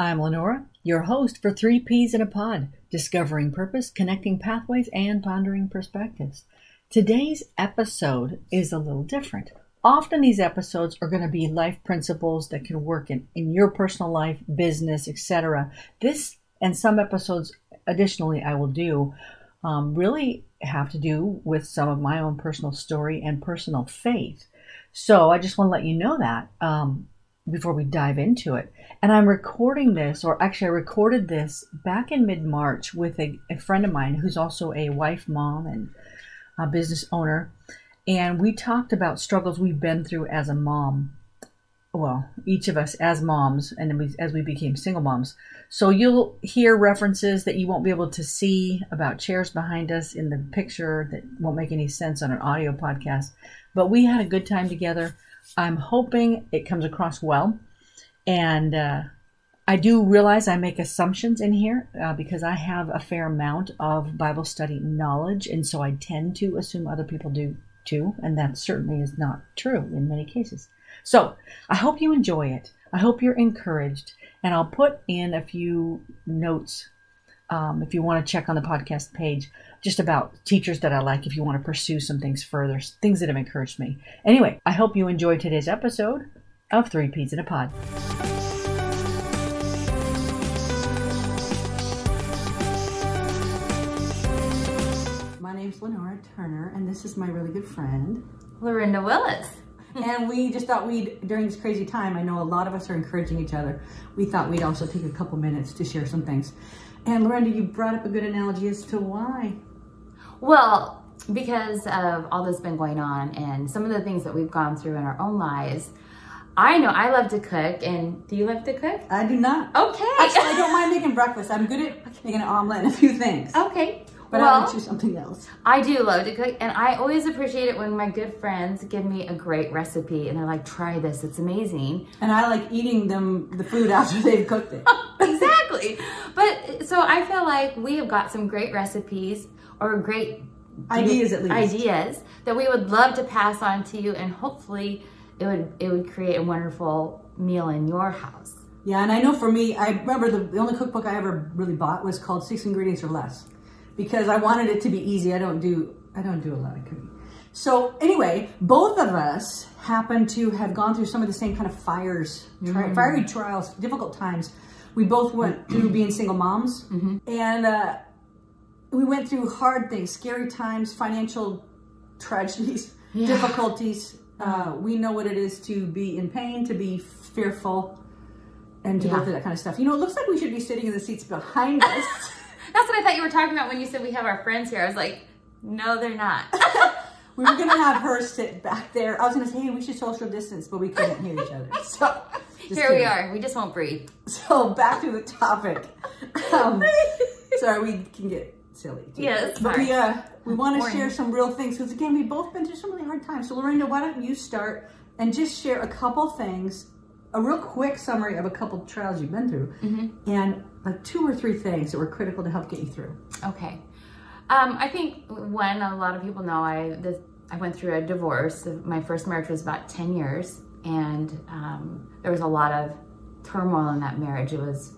I'm Lenora, your host for Three Peas in a Pod, discovering purpose, connecting pathways, and pondering perspectives. Today's episode is a little different. Often these episodes are going to be life principles that can work in, in your personal life, business, etc. This and some episodes additionally I will do um, really have to do with some of my own personal story and personal faith. So I just want to let you know that um, before we dive into it. And I'm recording this, or actually, I recorded this back in mid March with a, a, friend of mine who's also a wife, mom, and a business owner. And we talked about struggles we've been through as a mom. Well, each of us as moms, and as we became single moms. So you'll hear references that you won't be able to see about chairs behind us in the picture that won't make any sense on an audio podcast. But we had a good time together. I'm hoping it comes across well. And uh, I do realize I make assumptions in here uh, because I have a fair amount of Bible study knowledge. And so I tend to assume other people do too. And that certainly is not true in many cases. So I hope you enjoy it. I hope you're encouraged. And I'll put in a few notes um, if you want to check on the podcast page just about teachers that I like if you want to pursue some things further, things that have encouraged me. Anyway, I hope you enjoyed today's episode of Three Peas in a Pod. My name's Lenora Turner, and this is my really good friend, Lorinda Willis. and we just thought we'd, during this crazy time, I know a lot of us are encouraging each other. We thought we'd also take a couple minutes to share some things. And Lorinda, you brought up a good analogy as to why. Well, because of all that's been going on and some of the things that we've gone through in our own lives, I know I love to cook. And do you love to cook? I do not. Okay. Actually, I don't mind making breakfast. I'm good at making an omelet and a few things. Okay. But well, I would choose something else. I do love to cook, and I always appreciate it when my good friends give me a great recipe and they're like, "Try this; it's amazing." And I like eating them the food after they've cooked it. But so I feel like we have got some great recipes or great ideas at least ideas that we would love to pass on to you, and hopefully it would it would create a wonderful meal in your house. Yeah, and I know for me, I remember the, the only cookbook I ever really bought was called Six Ingredients or Less because I wanted it to be easy. I don't do I don't do a lot of cooking. So anyway, both of us happen to have gone through some of the same kind of fires, mm-hmm. fiery trials, difficult times. We both went through being single moms, mm-hmm. and uh, we went through hard things, scary times, financial tragedies, yeah. difficulties. Uh, we know what it is to be in pain, to be fearful, and to yeah. go through that kind of stuff. You know, it looks like we should be sitting in the seats behind us. That's what I thought you were talking about when you said we have our friends here. I was like, no, they're not. we were gonna have her sit back there. I was gonna say, hey, we should social distance, but we couldn't hear each other. So here kidding. we are. We just won't breathe. So back to the topic. Um, sorry, we can get silly. Too. Yes, but we uh we want to share some real things because again, we've both been through some really hard times. So Lorinda, why don't you start and just share a couple things a real quick summary of a couple trials you've been through mm-hmm. and like two or three things that were critical to help get you through. Okay. Um, I think when a lot of people know I this, I went through a divorce. My first marriage was about 10 years, and um, there was a lot of turmoil in that marriage. It was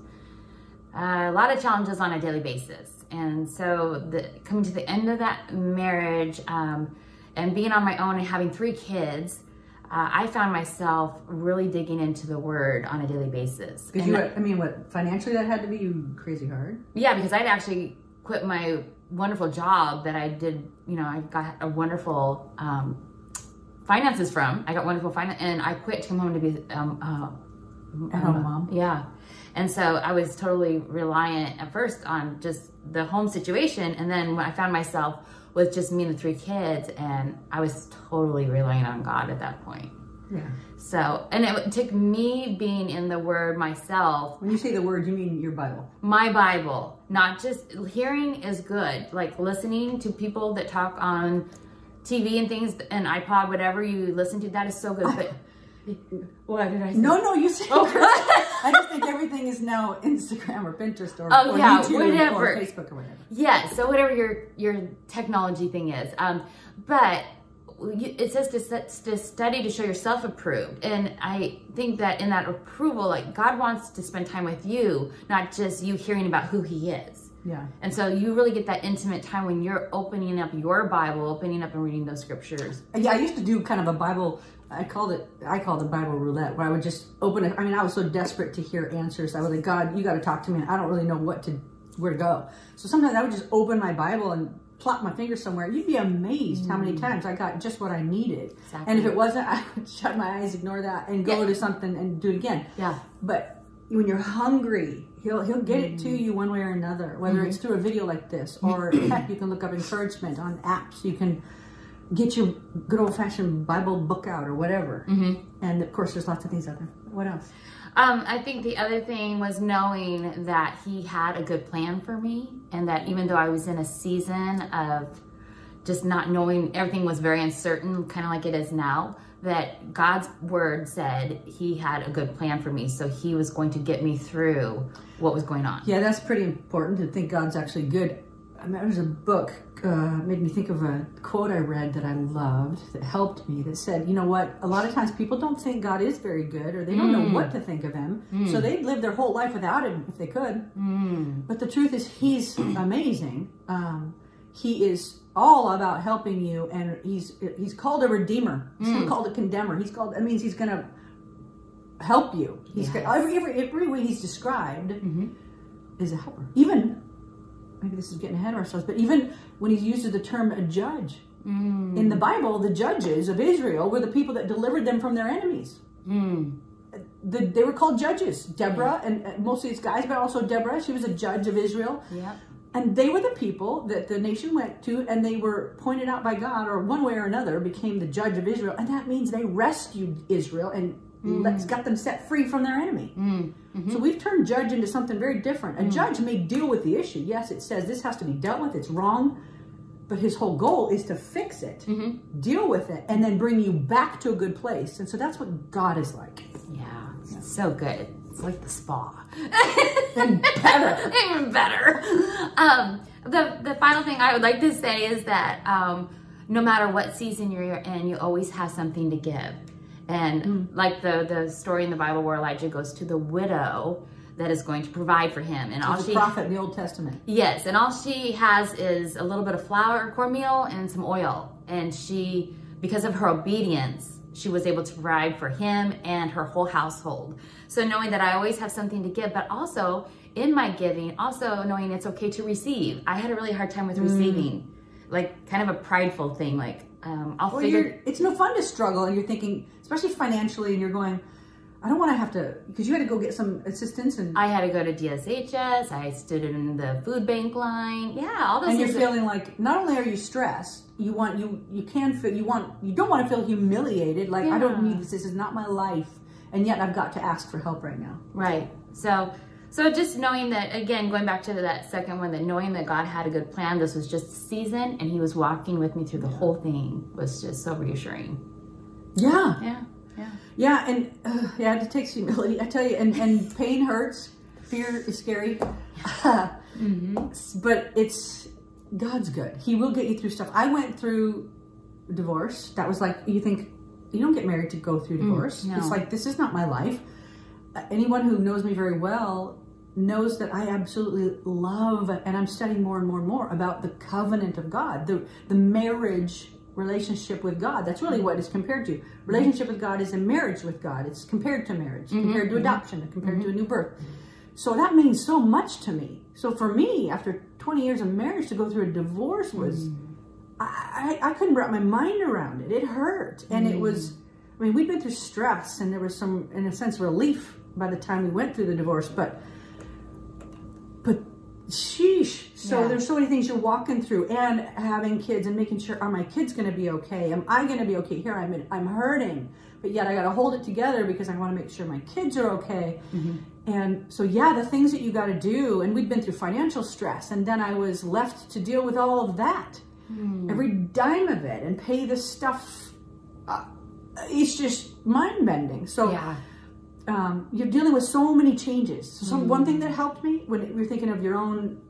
uh, a lot of challenges on a daily basis. And so, the, coming to the end of that marriage um, and being on my own and having three kids, uh, I found myself really digging into the word on a daily basis. Because you, I mean, what financially that had to be crazy hard. Yeah, because I'd actually quit my wonderful job that I did. You know, I got a wonderful um, finances from. I got wonderful finance, and I quit to come home to be um, uh, home mom. Yeah, and so I was totally reliant at first on just the home situation, and then when I found myself with just me and the three kids, and I was totally relying on God at that point. Yeah. So, and it took me being in the Word myself. When you say the Word, you mean your Bible? My Bible. Not just hearing is good. Like listening to people that talk on TV and things and iPod, whatever you listen to, that is so good. But what did I say? No, no, you said. Oh. I just think everything is now Instagram or Pinterest or, oh, or yeah, YouTube whatever. or Facebook or whatever. Yeah, so whatever your your technology thing is. Um, but it says to, to study to show yourself approved and i think that in that approval like god wants to spend time with you not just you hearing about who he is Yeah. and so you really get that intimate time when you're opening up your bible opening up and reading those scriptures Yeah, I used to do kind of a Bible. I called it. I called it Bible roulette, where I would just open it. I mean, I was so desperate to hear answers. I was like, God, you got to talk to me. I don't really know what to where to go. So sometimes I would just open my Bible and plop my finger somewhere. You'd be amazed how many mm. times I got just what I needed. And if it wasn't, I would shut my eyes, ignore that, and go Yeah. to something and do it again. Yeah. But when you're hungry, he'll he'll get it to mm. you one way or another. Whether it's mm-hmm. through a video like this, or heck, you can look up encouragement on apps. You can get your good old fashioned Bible book out or whatever. Mm-hmm. And of course, there's lots of things out there. What else? Um, I think the other thing was knowing that he had a good plan for me, and that even though I was in a season of just not knowing, everything was very uncertain, kind of like it is now, that God's word said he had a good plan for me. So he was going to get me through what was going on. Yeah, that's pretty important to think God's actually good. Mean, there's a book uh, made me think of a quote I read that I loved that helped me. That said, you know what? A lot of times people don't think God is very good, or they don't know what mm. to think of Him, mm. so they'd live their whole life without Him if they could. Mm. But the truth is, He's amazing. Um, he is all about helping you, and He's He's called a redeemer. He's not called a condemner. He's called. That means He's going to help you. He's Yes. got, every, every every way He's described mm-hmm. is a helper. Even maybe this is getting ahead of ourselves, but even when he uses the term a judge in the Bible, the judges of Israel were the people that delivered them from their enemies. The, they were called judges. Deborah, and, and mostly it's guys, but also Deborah. She was a judge of Israel. Yep. And they were the people that the nation went to, and they were pointed out by God, or one way or another, became the judge of Israel. And that means they rescued Israel and mm. let, got them set free from their enemy. Mm. So we've turned judge into something very different. A judge may deal with the issue. Yes, it says this has to be dealt with, it's wrong. But his whole goal is to fix it, deal with it, and then bring you back to a good place. And so that's what God is like. Yeah. So good. It's like the spa. And better. even better. Um, the the final thing I would like to say is that um, no matter what season you're in, you always have something to give. And hmm. like the the story in the Bible where Elijah goes to the widow that is going to provide for him, and all a she prophet in the Old Testament. Yes, and all she has is a little bit of flour, cornmeal, and some oil. And she, because of her obedience, she was able to provide for him and her whole household. So knowing that I always have something to give, but also in my giving, also knowing it's okay to receive. I had a really hard time with hmm. receiving, like kind of a prideful thing. Like um, I'll Well, figure. it's no fun to struggle, and you're thinking, especially financially, and you're going, I don't want to have to, because you had to go get some assistance, and, I had to go to DSHS. I stood in the food bank line. Yeah, all those and you're feeling like not only are you stressed, you want you you can feel you want you don't want to feel humiliated. Like I don't need this. This is not my life, and yet I've got to ask for help right now. Right. So so just knowing that again, going back to that second one, that knowing that God had a good plan, this was just a season and he was walking with me through the whole thing was just so reassuring. Yeah, Yeah. Yeah. yeah, and uh, yeah, it takes humility. I tell you, and and pain hurts. Fear is scary, but it's God's good. He will get you through stuff. I went through divorce. That was like you think you don't get married to go through divorce. no. It's like this is not my life. Anyone who knows me very well knows that I absolutely love, and I'm studying more and more and more about the covenant of God, the the marriage relationship with God. That's really mm-hmm. what it's compared to. Relationship with God is a marriage with God. It's compared to marriage, mm-hmm. compared to mm-hmm. adoption, compared to a new birth. So that means so much to me. So for me, after 20 years of marriage, to go through a divorce was, I, I, I couldn't wrap my mind around it. It hurt. And it was, I mean, we'd been through stress and there was some, in a sense, relief by the time we went through the divorce. But sheesh. So Yeah. there's so many things you're walking through and having kids and making sure, are my kids going to be okay? Am I going to be okay? Here I'm, in, I'm hurting, but yet I got to hold it together because I want to make sure my kids are okay. And so, yeah, the things that you got to do, and we'd been through financial stress, and then I was left to deal with all of that, every dime of it, and pay the stuff. Uh, it's just mind bending. So, Yeah. Um, you're dealing with so many changes. So, one thing mm. that helped me when you're thinking of your own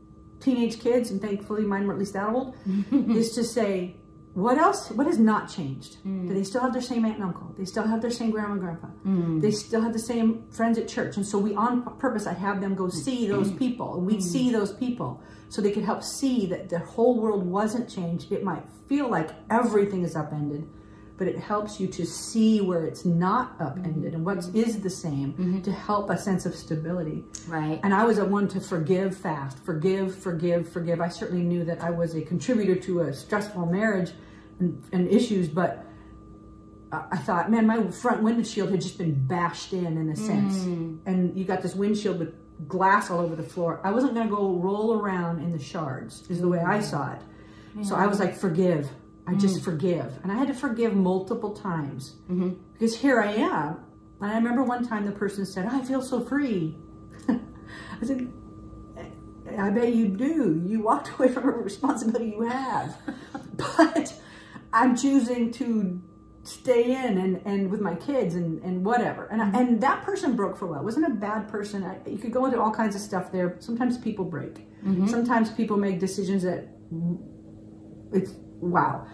teenage kids, and thankfully mine were at least that old, is to say, what else? What has not changed? Mm. Do they still have their same aunt and uncle? They still have their same grandma and grandpa. Mm. They still have the same friends at church. And so we, on purpose, I'd have them go see those people, and we'd see those people, so they could help see that the whole world wasn't changed. It might feel like everything is upended, but it helps you to see where it's not upended and what is the same mm-hmm. to help a sense of stability. Right. And I was a one to forgive fast, forgive, forgive, forgive. I certainly knew that I was a contributor to a stressful marriage and, and issues, but I I thought, man, my front windshield had just been bashed in in a mm-hmm. sense. And you got this windshield with glass all over the floor. I wasn't going to go roll around in the shards, is the way I mm-hmm. saw it. So I was like, forgive. I just mm. forgive. And I had to forgive multiple times mm-hmm. because here I am. And I remember one time the person said, I feel so free. I said, I bet you do. You walked away from a responsibility you have. but I'm choosing to stay in and, and with my kids and, and whatever. And, I, mm-hmm. and that person broke for a while. It wasn't a bad person. I, you could go into all kinds of stuff there. Sometimes people break. Mm-hmm. Sometimes people make decisions that it's wow.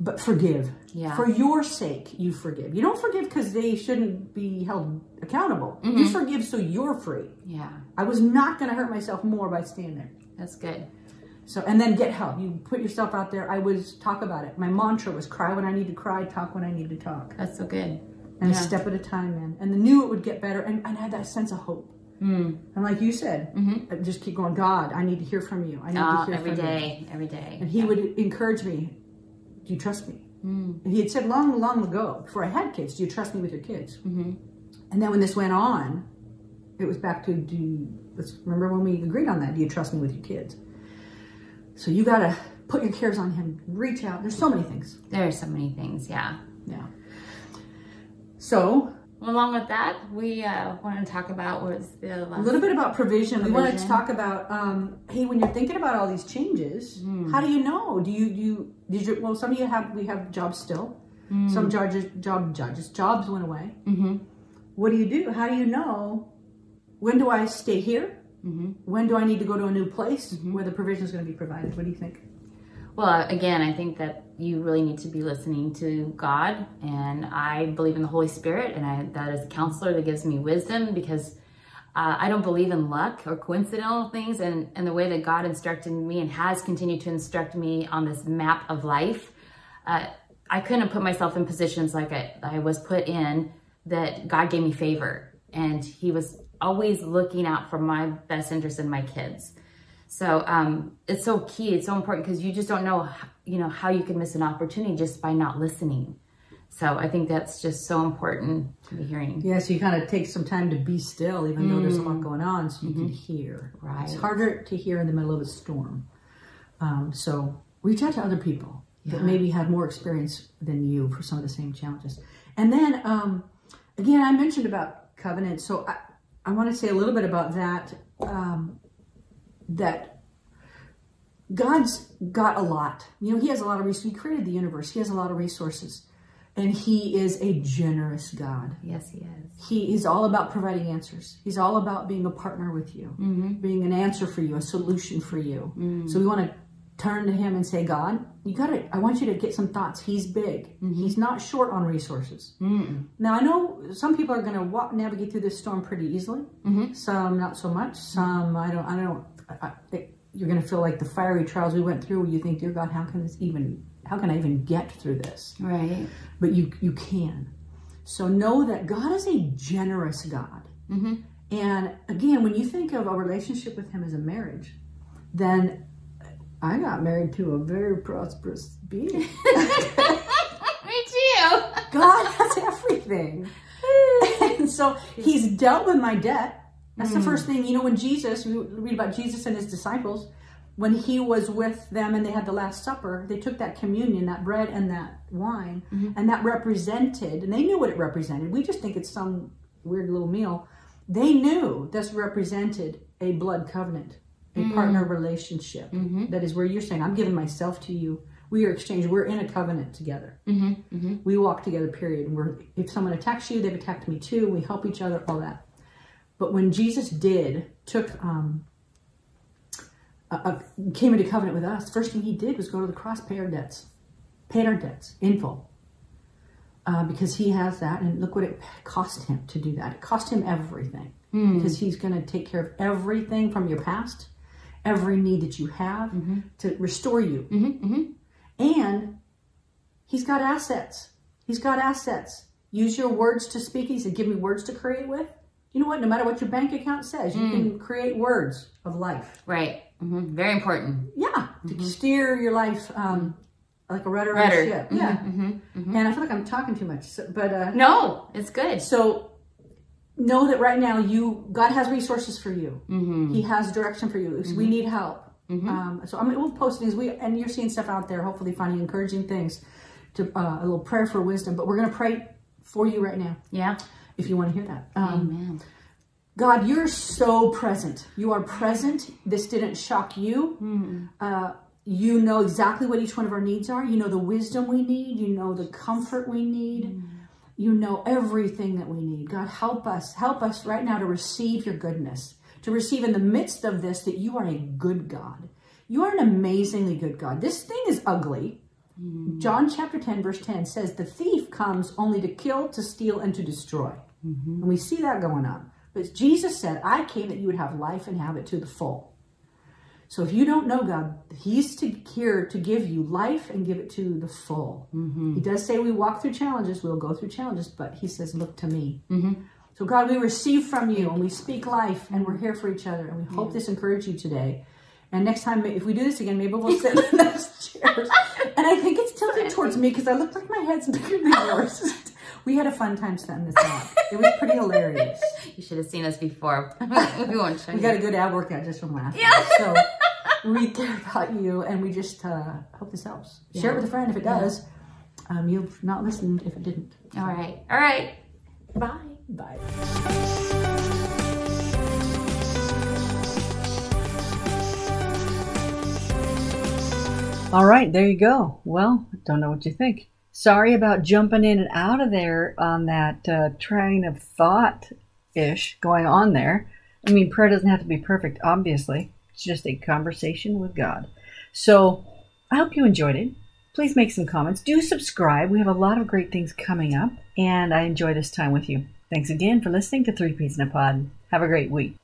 But forgive. Yeah. For your sake, you forgive. You don't forgive because they shouldn't be held accountable. You mm-hmm. forgive so you're free. Yeah. I was not going to hurt myself more by staying there. That's good. So, and then get help. You put yourself out there. I was talk about it. My mantra was cry when I need to cry, talk when I need to talk. That's so good. And a step at a time, man. And I knew it would get better. And, and I had that sense of hope. Mm. And like you said, I just keep going, God, I need to hear from you. I need Oh, to hear every from you. day, every day. And he would encourage me, Do you trust me? Mm. He had said long, long ago, before I had kids, Do you trust me with your kids? Mm-hmm. And then when this went on, it was back to Do you, let's remember when we agreed on that? Do you trust me with your kids? So you got to put your cares on him, reach out. There's so many things. There are so many things, yeah. Yeah. So along with that, we uh, want to talk about was the a little bit about provision. We wanted to talk about, um, hey, when you're thinking about all these changes, Hmm. how do you know? Do you do you did you? Well, some of you have we have jobs still. Some judges, job judges, jobs went away. Mm-hmm. What do you do? How do you know? When do I stay here? Mm-hmm. When do I need to go to a new place where the provision is going to be provided? What do you think? Well, again, I think that you really need to be listening to God, and I believe in the Holy Spirit, and I, that is a counselor that gives me wisdom because uh, I don't believe in luck or coincidental things, and, and the way that God instructed me and has continued to instruct me on this map of life. Uh, I couldn't have put myself in positions like I, I was put in that God gave me favor, and He was always looking out for my best interest in my kids. So um, it's so key. It's so important because you just don't know, you know, how you can miss an opportunity just by not listening. So I think that's just so important to be hearing. Yeah, so you kind of take some time to be still, even though there's a lot going on, so you can hear. Right. It's harder to hear in the middle of a storm. Um, so reach out to other people that maybe have more experience than you for some of the same challenges. And then, um, again, I mentioned about covenant, so I, I want to say a little bit about that. Um, that God's got a lot. You know, He has a lot of resources. He created the universe. He has a lot of resources, and He is a generous God. Yes, he is. He is all about providing answers. He's all about being a partner with you, mm-hmm. being an answer for you, a solution for you. Mm. So we want to turn to Him and say, God, you got to. I want you to get some thoughts. He's big. Mm-hmm. He's not short on resources. Mm. Now I know some people are going to walk, navigate through this storm pretty easily. Mm-hmm. Some not so much. Some I don't. I don't. I, I, you're going to feel like the fiery trials we went through. Where you think, dear God, how can this even? How can I even get through this? Right. but you you can. So know that God is a generous God. Mm-hmm. And again, when you think of a relationship with Him as a marriage, then I got married to a very prosperous being. Me too. God has everything. and so He's dealt with my debt. That's the first hmm. thing. You know, when Jesus, we read about Jesus and His disciples, when He was with them and they had the Last Supper, they took that communion, that bread and that wine, mm-hmm. and that represented, and they knew what it represented. We just think it's some weird little meal. They knew this represented a blood covenant, a mm. partner relationship. Mm-hmm. That is where you're saying, I'm giving myself to you. We are exchanged. We're in a covenant together. Mm-hmm. We walk together, period. We're, if someone attacks you, they've attacked me too. We help each other, all that. But when Jesus did, took, um, uh, uh, came into covenant with us, first thing he did was go to the cross, pay our debts. paid our debts in full. Uh, because he has that, and look what it cost him to do that. It cost him everything because he's going to take care of everything from your past, every need that you have to restore you. And he's got assets. He's got assets. Use your words to speak. He said, Give me words to create with. You know what? No matter what your bank account says, you can create words of life. Right. hmm Very important. Yeah, to steer your life um, like a rudder, on a ship. Yeah. And I feel like I'm talking too much, so, but uh, No, it's good. so know that right now you God has resources for you. He has direction for you. We need help. Um, so I'm we'll post things. We and you're seeing stuff out there. Hopefully, finding encouraging things. To uh, a little prayer for wisdom. But we're gonna pray for you right now Yeah. If you want to hear that. Um, Amen. God, you're so present. You are present. This didn't shock you. Uh, you know exactly what each one of our needs are. You know the wisdom we need. You know the comfort we need. You know everything that we need. God, help us. Help us right now to receive your goodness, to receive in the midst of this that you are a good God. You are an amazingly good God. This thing is ugly. Mm-hmm. John chapter 10, verse 10 says, The thief comes only to kill, to steal, and to destroy. Mm-hmm. And we see that going on. But Jesus said, I came that you would have life and have it to the full. So if you don't know God, He's to, here to give you life and give it to the full. Mm-hmm. He does say we walk through challenges, we'll go through challenges, but He says, Look to me. So, God, we receive from you and we speak life and we're here for each other. And we hope this encouraged you today. And next time, if we do this again, maybe we'll sit in those chairs. And I think it's tilted towards me because I look like my head's bigger than yours. We had a fun time setting this up. It was pretty hilarious. You should have seen us before. we won't show We you. got a good ab workout just from laughing. Yeah. So we care about you and we just uh, hope this helps. Share it with a friend if it does. Um, you've not listened if it didn't. All right. All right. Bye. Bye. All right, there you go. Well, don't know what you think. Sorry about jumping in and out of there on that uh, train of thought ish going on there. I mean, prayer doesn't have to be perfect, obviously. It's just a conversation with God. So I hope you enjoyed it. Please make some comments. Do subscribe. We have a lot of great things coming up, and I enjoy this time with you. Thanks again for listening to Three Peas in a Pod. Have a great week.